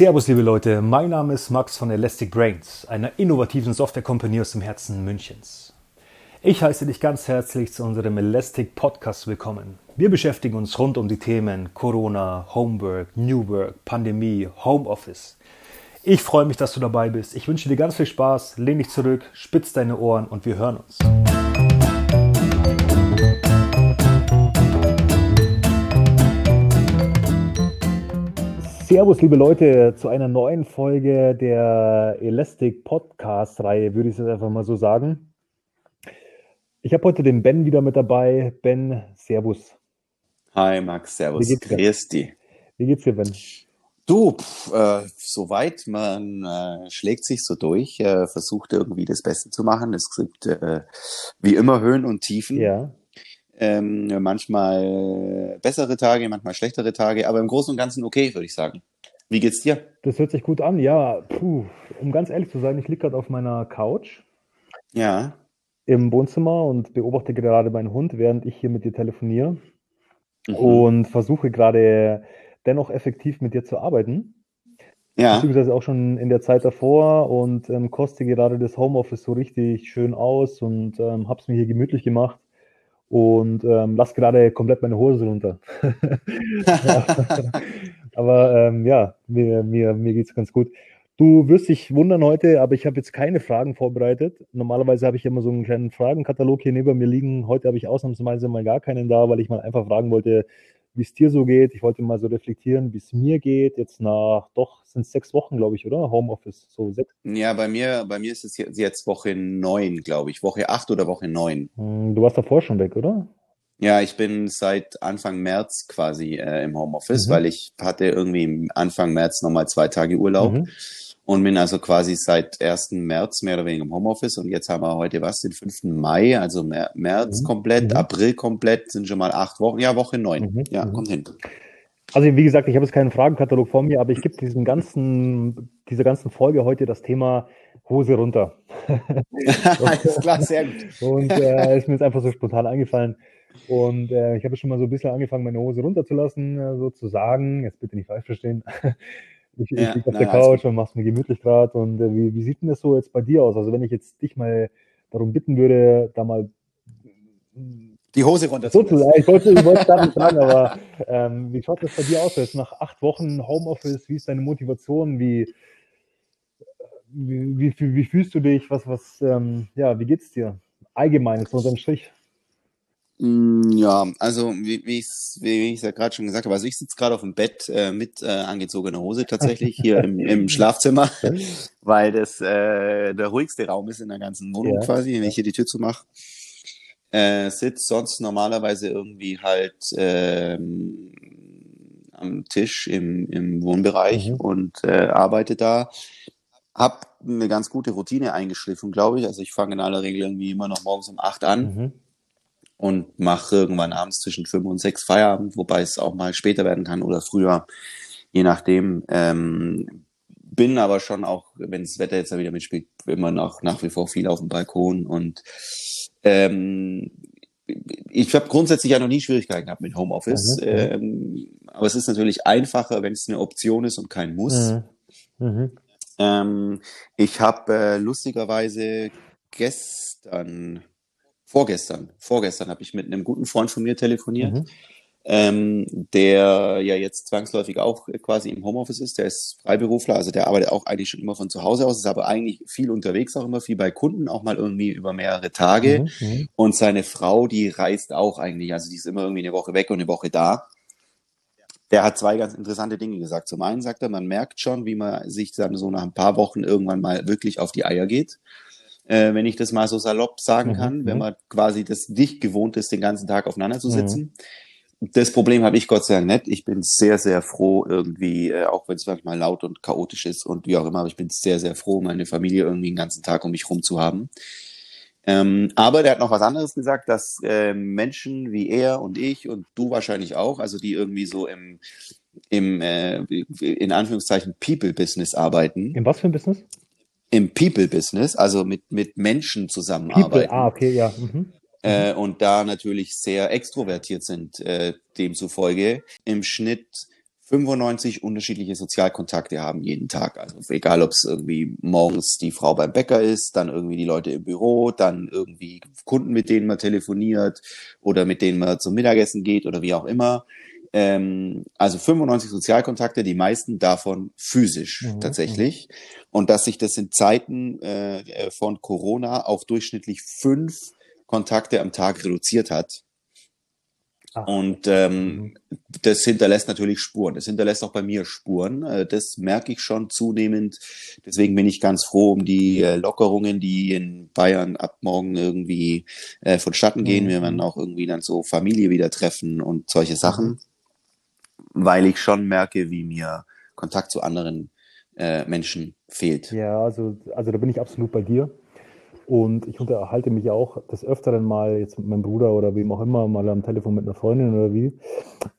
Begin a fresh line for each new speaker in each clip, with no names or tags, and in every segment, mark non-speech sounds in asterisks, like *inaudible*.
Servus, liebe Leute. Mein Name ist Max von Elastic Brains, einer innovativen Software-Company aus dem Herzen Münchens. Ich heiße dich ganz herzlich zu unserem Elastic Podcast willkommen. Wir beschäftigen uns rund um die Themen Corona, Homework, New Work, Pandemie, Homeoffice. Ich freue mich, dass du dabei bist. Ich wünsche dir ganz viel Spaß. Lehn dich zurück, spitz deine Ohren und wir hören uns. Servus, liebe Leute, zu einer neuen Folge der Elastic Podcast-Reihe, würde ich es einfach mal so sagen. Ich habe heute den Ben wieder mit dabei. Ben, Servus.
Hi Max, Servus. Wie geht's dir? Grüß dich.
Wie geht's dir, Ben?
Du, pf, äh, soweit, man äh, schlägt sich so durch, äh, versucht irgendwie das Beste zu machen. Es gibt äh, wie immer Höhen und Tiefen.
Ja.
Ähm, manchmal bessere Tage, manchmal schlechtere Tage, aber im Großen und Ganzen okay, würde ich sagen. Wie geht's dir?
Das hört sich gut an, ja. Puh, um ganz ehrlich zu sein, ich liege gerade auf meiner Couch.
Ja.
Im Wohnzimmer und beobachte gerade meinen Hund, während ich hier mit dir telefoniere. Mhm. Und versuche gerade dennoch effektiv mit dir zu arbeiten.
Ja.
Beziehungsweise auch schon in der Zeit davor und ähm, koste gerade das Homeoffice so richtig schön aus und ähm, habe es mir hier gemütlich gemacht und ähm, lasse gerade komplett meine Hose runter. *laughs* aber ähm, ja, mir, mir, mir geht es ganz gut. Du wirst dich wundern heute, aber ich habe jetzt keine Fragen vorbereitet. Normalerweise habe ich immer so einen kleinen Fragenkatalog hier neben mir liegen. Heute habe ich ausnahmsweise mal gar keinen da, weil ich mal einfach fragen wollte, wie es dir so geht. Ich wollte mal so reflektieren, wie es mir geht. Jetzt nach, doch, sind sechs Wochen, glaube ich, oder? Homeoffice, so sechs.
Ja, bei mir, bei mir ist es jetzt Woche neun, glaube ich. Woche acht oder Woche neun.
Hm, du warst davor schon weg, oder?
Ja, ich bin seit Anfang März quasi äh, im Homeoffice, mhm. weil ich hatte irgendwie Anfang März nochmal zwei Tage Urlaub. Mhm und bin also quasi seit 1. März mehr oder weniger im Homeoffice und jetzt haben wir heute was, den 5. Mai, also März mhm. komplett, mhm. April komplett, sind schon mal acht Wochen, ja, Woche neun. Mhm. Ja, mhm. kommt hin.
Also wie gesagt, ich habe jetzt keinen Fragenkatalog vor mir, aber ich gebe diesem ganzen, dieser ganzen Folge heute das Thema Hose runter. *laughs*
Alles klar, sehr gut.
und äh, ist mir jetzt einfach so spontan eingefallen. Und äh, ich habe schon mal so ein bisschen angefangen, meine Hose runterzulassen, äh, sozusagen. Jetzt bitte nicht falsch verstehen. Ich, ja, ich liege auf der Couch und mach's mir gemütlich gerade. Und äh, wie, wie sieht denn das so jetzt bei dir aus? Also wenn ich jetzt dich mal darum bitten würde, da mal
die Hose runter
zu Ich wollte, ich wollte da nicht sagen, aber ähm, wie schaut das bei dir aus? Jetzt nach acht Wochen Homeoffice, wie ist deine Motivation? Wie, wie, wie, wie fühlst du dich? Was, was, ähm, ja, wie geht's dir? Allgemein, so unterm Strich.
Mm, ja, also wie, wie ich es wie ich's ja gerade schon gesagt habe, also ich sitze gerade auf dem Bett äh, mit äh, angezogener Hose tatsächlich hier im, *laughs* im Schlafzimmer, *laughs* weil das äh, der ruhigste Raum ist in der ganzen Wohnung ja. quasi, wenn ich hier die Tür zumache. Äh, sitz sonst normalerweise irgendwie halt ähm, am Tisch im, im Wohnbereich mhm. und äh, arbeite da. Hab eine ganz gute Routine eingeschliffen, glaube ich. Also ich fange in aller Regel irgendwie immer noch morgens um acht an. Mhm und mache irgendwann abends zwischen fünf und sechs Feierabend, wobei es auch mal später werden kann oder früher, je nachdem. Ähm, bin aber schon auch, wenn das Wetter jetzt wieder mitspielt, immer noch nach wie vor viel auf dem Balkon und ähm, ich habe grundsätzlich ja noch nie Schwierigkeiten gehabt mit Homeoffice, mhm. ähm, aber es ist natürlich einfacher, wenn es eine Option ist und kein Muss. Mhm. Mhm. Ähm, ich habe äh, lustigerweise gestern vorgestern, vorgestern habe ich mit einem guten Freund von mir telefoniert, mhm. ähm, der ja jetzt zwangsläufig auch quasi im Homeoffice ist. Der ist Freiberufler, also der arbeitet auch eigentlich schon immer von zu Hause aus, ist aber eigentlich viel unterwegs, auch immer viel bei Kunden, auch mal irgendwie über mehrere Tage. Mhm. mhm. Und seine Frau, die reist auch eigentlich, also die ist immer irgendwie eine Woche weg und eine Woche da. Der hat zwei ganz interessante Dinge gesagt. Zum einen sagt er, man merkt schon, wie man sich dann so nach ein paar Wochen irgendwann mal wirklich auf die Eier geht äh, wenn ich das mal so salopp sagen mhm, kann, wenn mhm. man quasi das nicht gewohnt ist, den ganzen Tag aufeinander zu sitzen. Mhm. Das Problem habe ich Gott sei Dank nicht. Ich bin sehr, sehr froh irgendwie, äh, auch wenn es manchmal laut und chaotisch ist und wie auch immer, aber ich bin sehr, sehr froh, meine Familie irgendwie den ganzen Tag um mich rum zu haben. Ähm, aber der hat noch was anderes gesagt, dass äh, Menschen wie er und ich und du wahrscheinlich auch, also die irgendwie so im, im äh, in Anführungszeichen People-Business arbeiten.
In was für ein Business?
Im People-Business, also mit, mit Menschen zusammenarbeiten. People,
ah, okay, ja. Mhm.
Äh, und da natürlich sehr extrovertiert sind, äh, demzufolge im Schnitt 95 unterschiedliche Sozialkontakte haben jeden Tag. Also egal, ob es irgendwie morgens die Frau beim Bäcker ist, dann irgendwie die Leute im Büro, dann irgendwie Kunden, mit denen man telefoniert oder mit denen man zum Mittagessen geht oder wie auch immer. Ähm, also 95 Sozialkontakte, die meisten davon physisch mhm, tatsächlich. Mhm. Und dass sich das in Zeiten äh, von Corona auf durchschnittlich fünf Kontakte am Tag reduziert hat. Ach. Und ähm, mhm. das hinterlässt natürlich Spuren. Das hinterlässt auch bei mir Spuren. Äh, das merke ich schon zunehmend. Deswegen bin ich ganz froh um die äh, Lockerungen, die in Bayern ab morgen irgendwie äh, vonstatten gehen. Mhm. Wir werden auch irgendwie dann so Familie wieder treffen und solche Sachen, mhm. Weil ich schon merke, wie mir Kontakt zu anderen äh, Menschen fehlt.
Ja, also, also da bin ich absolut bei dir. Und ich unterhalte mich auch des Öfteren mal jetzt mit meinem Bruder oder wem auch immer, mal am Telefon mit einer Freundin oder wie.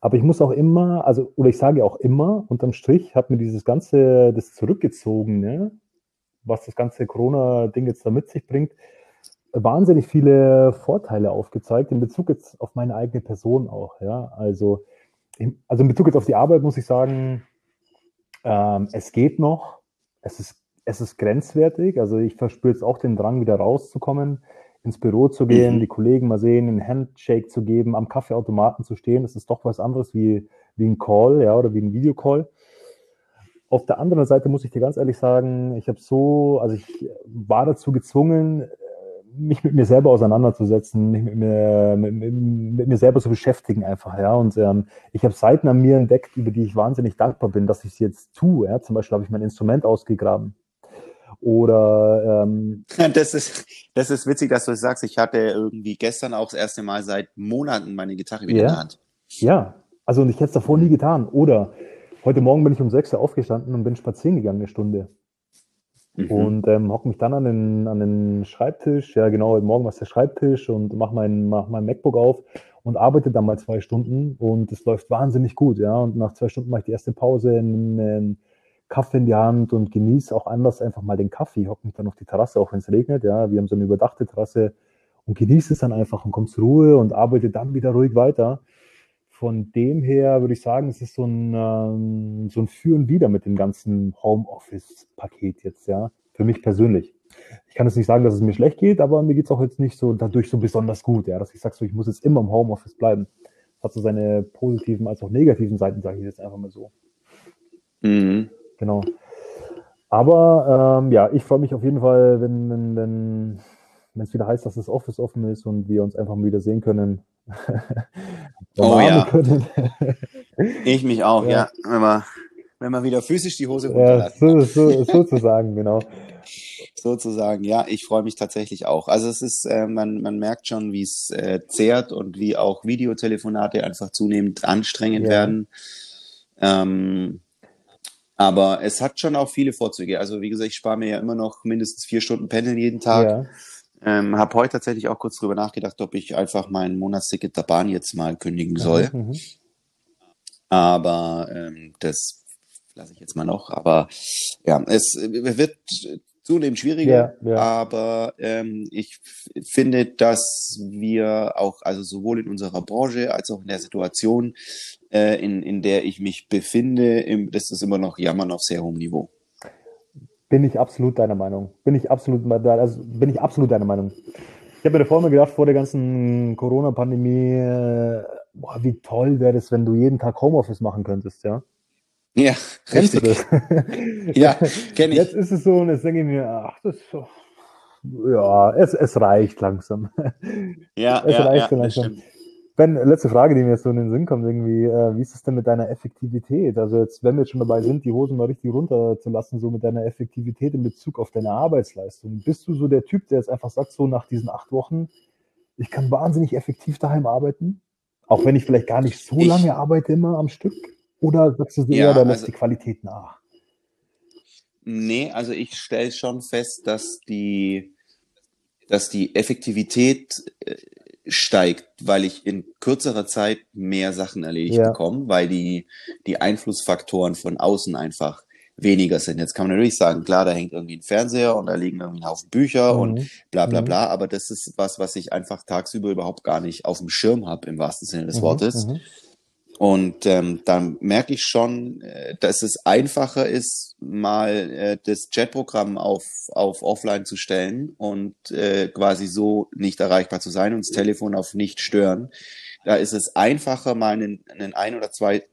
Aber ich muss auch immer, also, oder ich sage auch immer, unterm Strich, hat mir dieses ganze, das zurückgezogen, ne? was das ganze Corona-Ding jetzt da mit sich bringt, wahnsinnig viele Vorteile aufgezeigt, in Bezug jetzt auf meine eigene Person auch, ja. Also, also in Bezug jetzt auf die Arbeit muss ich sagen, ähm, es geht noch. Es ist es ist grenzwertig. Also ich verspüre jetzt auch den Drang, wieder rauszukommen, ins Büro zu gehen, mhm. die Kollegen mal sehen, einen Handshake zu geben, am Kaffeeautomaten zu stehen. Das ist doch was anderes wie, wie ein Call, ja, oder wie ein Videocall. Auf der anderen Seite muss ich dir ganz ehrlich sagen, ich habe so, also ich war dazu gezwungen, mich mit mir selber auseinanderzusetzen, mich mit mir, mit, mit mir selber zu beschäftigen einfach, ja. Und ähm, ich habe Seiten an mir entdeckt, über die ich wahnsinnig dankbar bin, dass ich sie jetzt tue. Ja. Zum Beispiel habe ich mein Instrument ausgegraben. Oder ähm,
das ist das ist witzig, dass du das sagst. Ich hatte irgendwie gestern auch das erste Mal seit Monaten meine Gitarre wieder
ja,
in der Hand.
Ja, also und ich hätte es davor nie getan. Oder heute Morgen bin ich um sechs Uhr aufgestanden und bin spazieren gegangen eine Stunde. Mhm. Und ähm, hocke mich dann an den, an den Schreibtisch, ja genau, heute Morgen war es der Schreibtisch und mache mein, mach mein MacBook auf und arbeite dann mal zwei Stunden und es läuft wahnsinnig gut, ja. Und nach zwei Stunden mache ich die erste Pause, in, Kaffee in die Hand und genieße auch anders einfach mal den Kaffee. Hocke mich dann auf die Terrasse, auch wenn es regnet. Ja, wir haben so eine überdachte Terrasse und genieße es dann einfach und komme zur Ruhe und arbeite dann wieder ruhig weiter. Von dem her würde ich sagen, es ist so ein, ähm, so ein Für und Wider mit dem ganzen Homeoffice-Paket jetzt, ja, für mich persönlich. Ich kann jetzt nicht sagen, dass es mir schlecht geht, aber mir geht es auch jetzt nicht so dadurch so besonders gut, ja, dass ich sage, so, ich muss jetzt immer im Homeoffice bleiben. Das hat so seine positiven als auch negativen Seiten, sage ich jetzt einfach mal so. Mhm. Genau. Aber ähm, ja, ich freue mich auf jeden Fall, wenn, wenn, wenn wenn es wieder heißt, dass das Office offen ist und wir uns einfach mal wieder sehen können. *laughs*
oh ja. Können. *laughs* ich mich auch, ja. ja. Wenn, man, wenn man wieder physisch die Hose
runterlässt. Ja, so, so, sozusagen, genau. *laughs*
Sozusagen, ja, ich freue mich tatsächlich auch. Also es ist, äh, man, man merkt schon, wie es äh, zehrt und wie auch Videotelefonate einfach zunehmend anstrengend ja. werden. Ähm, aber es hat schon auch viele Vorzüge. Also wie gesagt, ich spare mir ja immer noch mindestens vier Stunden Pendeln jeden Tag. Ja. Ähm, habe heute tatsächlich auch kurz drüber nachgedacht, ob ich einfach mein Monatsticket der Bahn jetzt mal kündigen soll. Mhm, mhm. Aber ähm, das lasse ich jetzt mal noch. Aber ja, es wird zunehmend schwieriger. Ja, ja. Aber ähm, ich finde, dass wir auch, also sowohl in unserer Branche als auch in der Situation äh, in, in der ich mich befinde, im, das ist immer noch Jammern auf sehr hohem Niveau.
Bin ich absolut deiner Meinung. Bin ich absolut, also bin ich absolut deiner Meinung. Ich habe mir davor mal gedacht, vor der ganzen Corona-Pandemie, äh, boah, wie toll wäre es, wenn du jeden Tag Homeoffice machen könntest, ja?
Ja, richtig. *laughs* ja, kenne ich.
Jetzt ist es so und jetzt denke ich mir, ach, das ist so, ja, es, es reicht langsam.
Ja, es ja, reicht
ja, langsam. Ben, letzte Frage, die mir jetzt so in den Sinn kommt, irgendwie, äh, wie ist es denn mit deiner Effektivität? Also jetzt, wenn wir jetzt schon dabei sind, die Hosen mal richtig runterzulassen, so mit deiner Effektivität in Bezug auf deine Arbeitsleistung. Bist du so der Typ, der jetzt einfach sagt, so nach diesen acht Wochen, ich kann wahnsinnig effektiv daheim arbeiten? Auch wenn ich vielleicht gar nicht so ich, lange arbeite immer am Stück? Oder sagst du ja, eher, da lässt also, die Qualität nach?
Nee, also ich stelle schon fest, dass die, dass die Effektivität äh, steigt, weil ich in kürzerer Zeit mehr Sachen erledigt ja. bekomme, weil die, die Einflussfaktoren von außen einfach weniger sind. Jetzt kann man natürlich sagen, klar, da hängt irgendwie ein Fernseher und da liegen irgendwie ein Haufen Bücher mhm. und bla bla mhm. bla, aber das ist was, was ich einfach tagsüber überhaupt gar nicht auf dem Schirm habe, im wahrsten Sinne des mhm. Wortes. Mhm. Und ähm, dann merke ich schon, äh, dass es einfacher ist, mal äh, das Chatprogramm auf, auf Offline zu stellen und äh, quasi so nicht erreichbar zu sein und das Telefon auf nicht stören. Da ist es einfacher, mal einen, einen ein oder zwei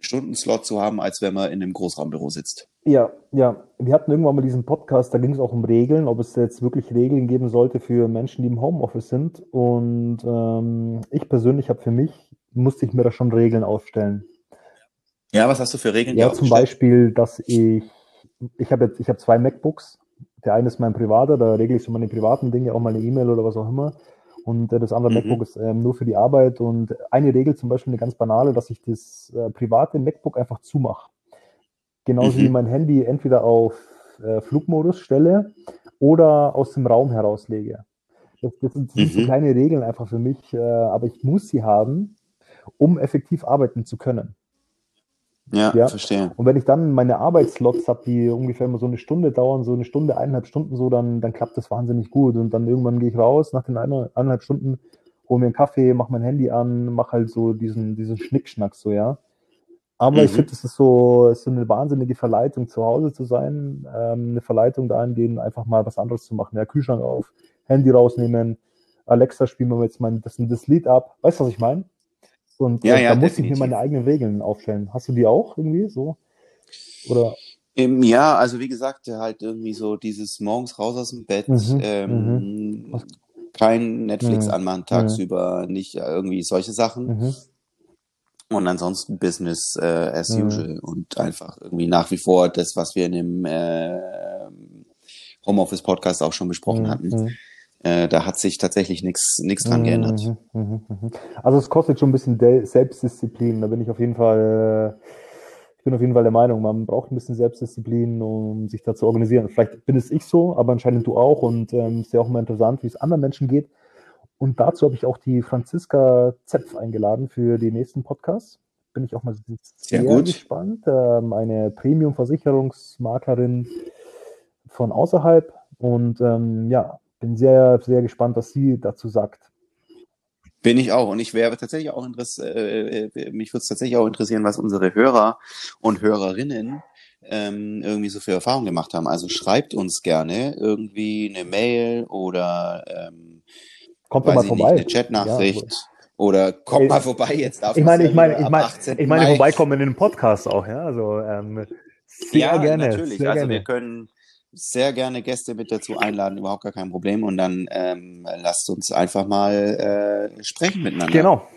Stunden Slot zu haben, als wenn man in einem Großraumbüro sitzt.
Ja, ja. Wir hatten irgendwann mal diesen Podcast, da ging es auch um Regeln, ob es jetzt wirklich Regeln geben sollte für Menschen, die im Homeoffice sind. Und ähm, ich persönlich habe für mich musste ich mir da schon Regeln aufstellen.
Ja, was hast du für Regeln?
Ja, zum Beispiel, dass ich, ich habe jetzt, ich habe zwei MacBooks. Der eine ist mein privater, da regle ich so meine privaten Dinge, auch mal eine E-Mail oder was auch immer. Und äh, das andere mhm. MacBook ist ähm, nur für die Arbeit. Und eine Regel, zum Beispiel eine ganz banale, dass ich das äh, private MacBook einfach zumache. Genauso mhm. wie mein Handy entweder auf äh, Flugmodus stelle oder aus dem Raum herauslege. Das, das, sind, das mhm. sind so mhm. kleine Regeln einfach für mich, äh, aber ich muss sie haben, um effektiv arbeiten zu können.
Ja, ja, verstehe.
Und wenn ich dann meine Arbeitsslots habe, die ungefähr immer so eine Stunde dauern, so eine Stunde, eineinhalb Stunden so, dann, dann klappt das wahnsinnig gut. Und dann irgendwann gehe ich raus nach den eineinhalb Stunden, hole mir einen Kaffee, mache mein Handy an, mache halt so diesen, diesen Schnickschnack so, ja. Aber mhm. ich finde, das ist so, ist so eine wahnsinnige Verleitung, zu Hause zu sein. Ähm, eine Verleitung dahingehend, einfach mal was anderes zu machen. Ja, Kühlschrank auf, Handy rausnehmen, Alexa spielen wir jetzt mal das, das Lied ab. Weißt du, was ich meine? Und ja, äh, ja, da muss ich mir meine eigenen Regeln aufstellen. Hast du die auch irgendwie so? Oder?
Ähm, ja, also wie gesagt, halt irgendwie so dieses morgens raus aus dem Bett, mhm, ähm, mhm. kein Netflix mhm. anmachen tagsüber, nicht irgendwie solche Sachen. Mhm. Und ansonsten Business äh, as usual und einfach irgendwie nach wie vor das, was wir in dem äh, Homeoffice Podcast auch schon besprochen hatten äh, da hat sich tatsächlich nichts nichts dran geändert. Mhm,
mhm, mhm. Also es kostet schon ein bisschen Selbstdisziplin. Da bin ich auf jeden Fall, äh, ich bin auf jeden Fall der Meinung, man braucht ein bisschen Selbstdisziplin, um sich da zu organisieren. Vielleicht bin es ich so, aber anscheinend du auch. Und ähm, ist ja auch immer interessant, wie es anderen Menschen geht. Und dazu habe ich auch die Franziska Zepf eingeladen für die nächsten Podcasts. Bin ich auch mal sehr, sehr gespannt. Ähm, eine Premium-Versicherungsmaklerin von außerhalb. Und ähm, ja, bin sehr, sehr gespannt, was sie dazu sagt.
Bin ich auch. Und ich wäre tatsächlich auch interessiert, äh, äh, mich würde es tatsächlich auch interessieren, was unsere Hörer und Hörerinnen ähm, irgendwie so für Erfahrungen gemacht haben. Also schreibt uns gerne irgendwie eine Mail oder ähm,
kommt mal vorbei.
Nicht, eine Chatnachricht. Ja, oder kommt Ey, mal vorbei jetzt.
Darf ich meine, ich meine, ich meine, ich meine, vorbeikommen in den Podcast auch, ja. Also ähm,
sehr ja, gerne. Natürlich. Sehr also gerne. wir können sehr gerne Gäste mit dazu einladen, überhaupt gar kein Problem. Und dann ähm, lasst uns einfach mal äh, sprechen miteinander.
Genau.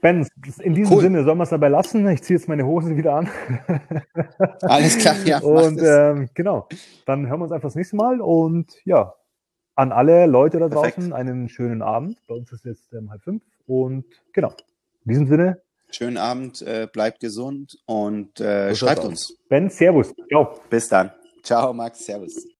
Ben, in diesem cool. Sinne sollen wir es dabei lassen. Ich ziehe jetzt meine Hose wieder an. *laughs*
Alles klar, ja. *laughs*
Und ähm, genau, dann hören wir uns einfach das nächste Mal. Und ja, an alle Leute da draußen Perfekt. einen schönen Abend. Bei uns ist jetzt ähm, halb fünf. Und genau, in diesem Sinne.
Schönen Abend, äh, bleibt gesund und äh, schreibt uns.
Ben, Servus.
Ciao. Bis dann. Ciao, Max. Servus.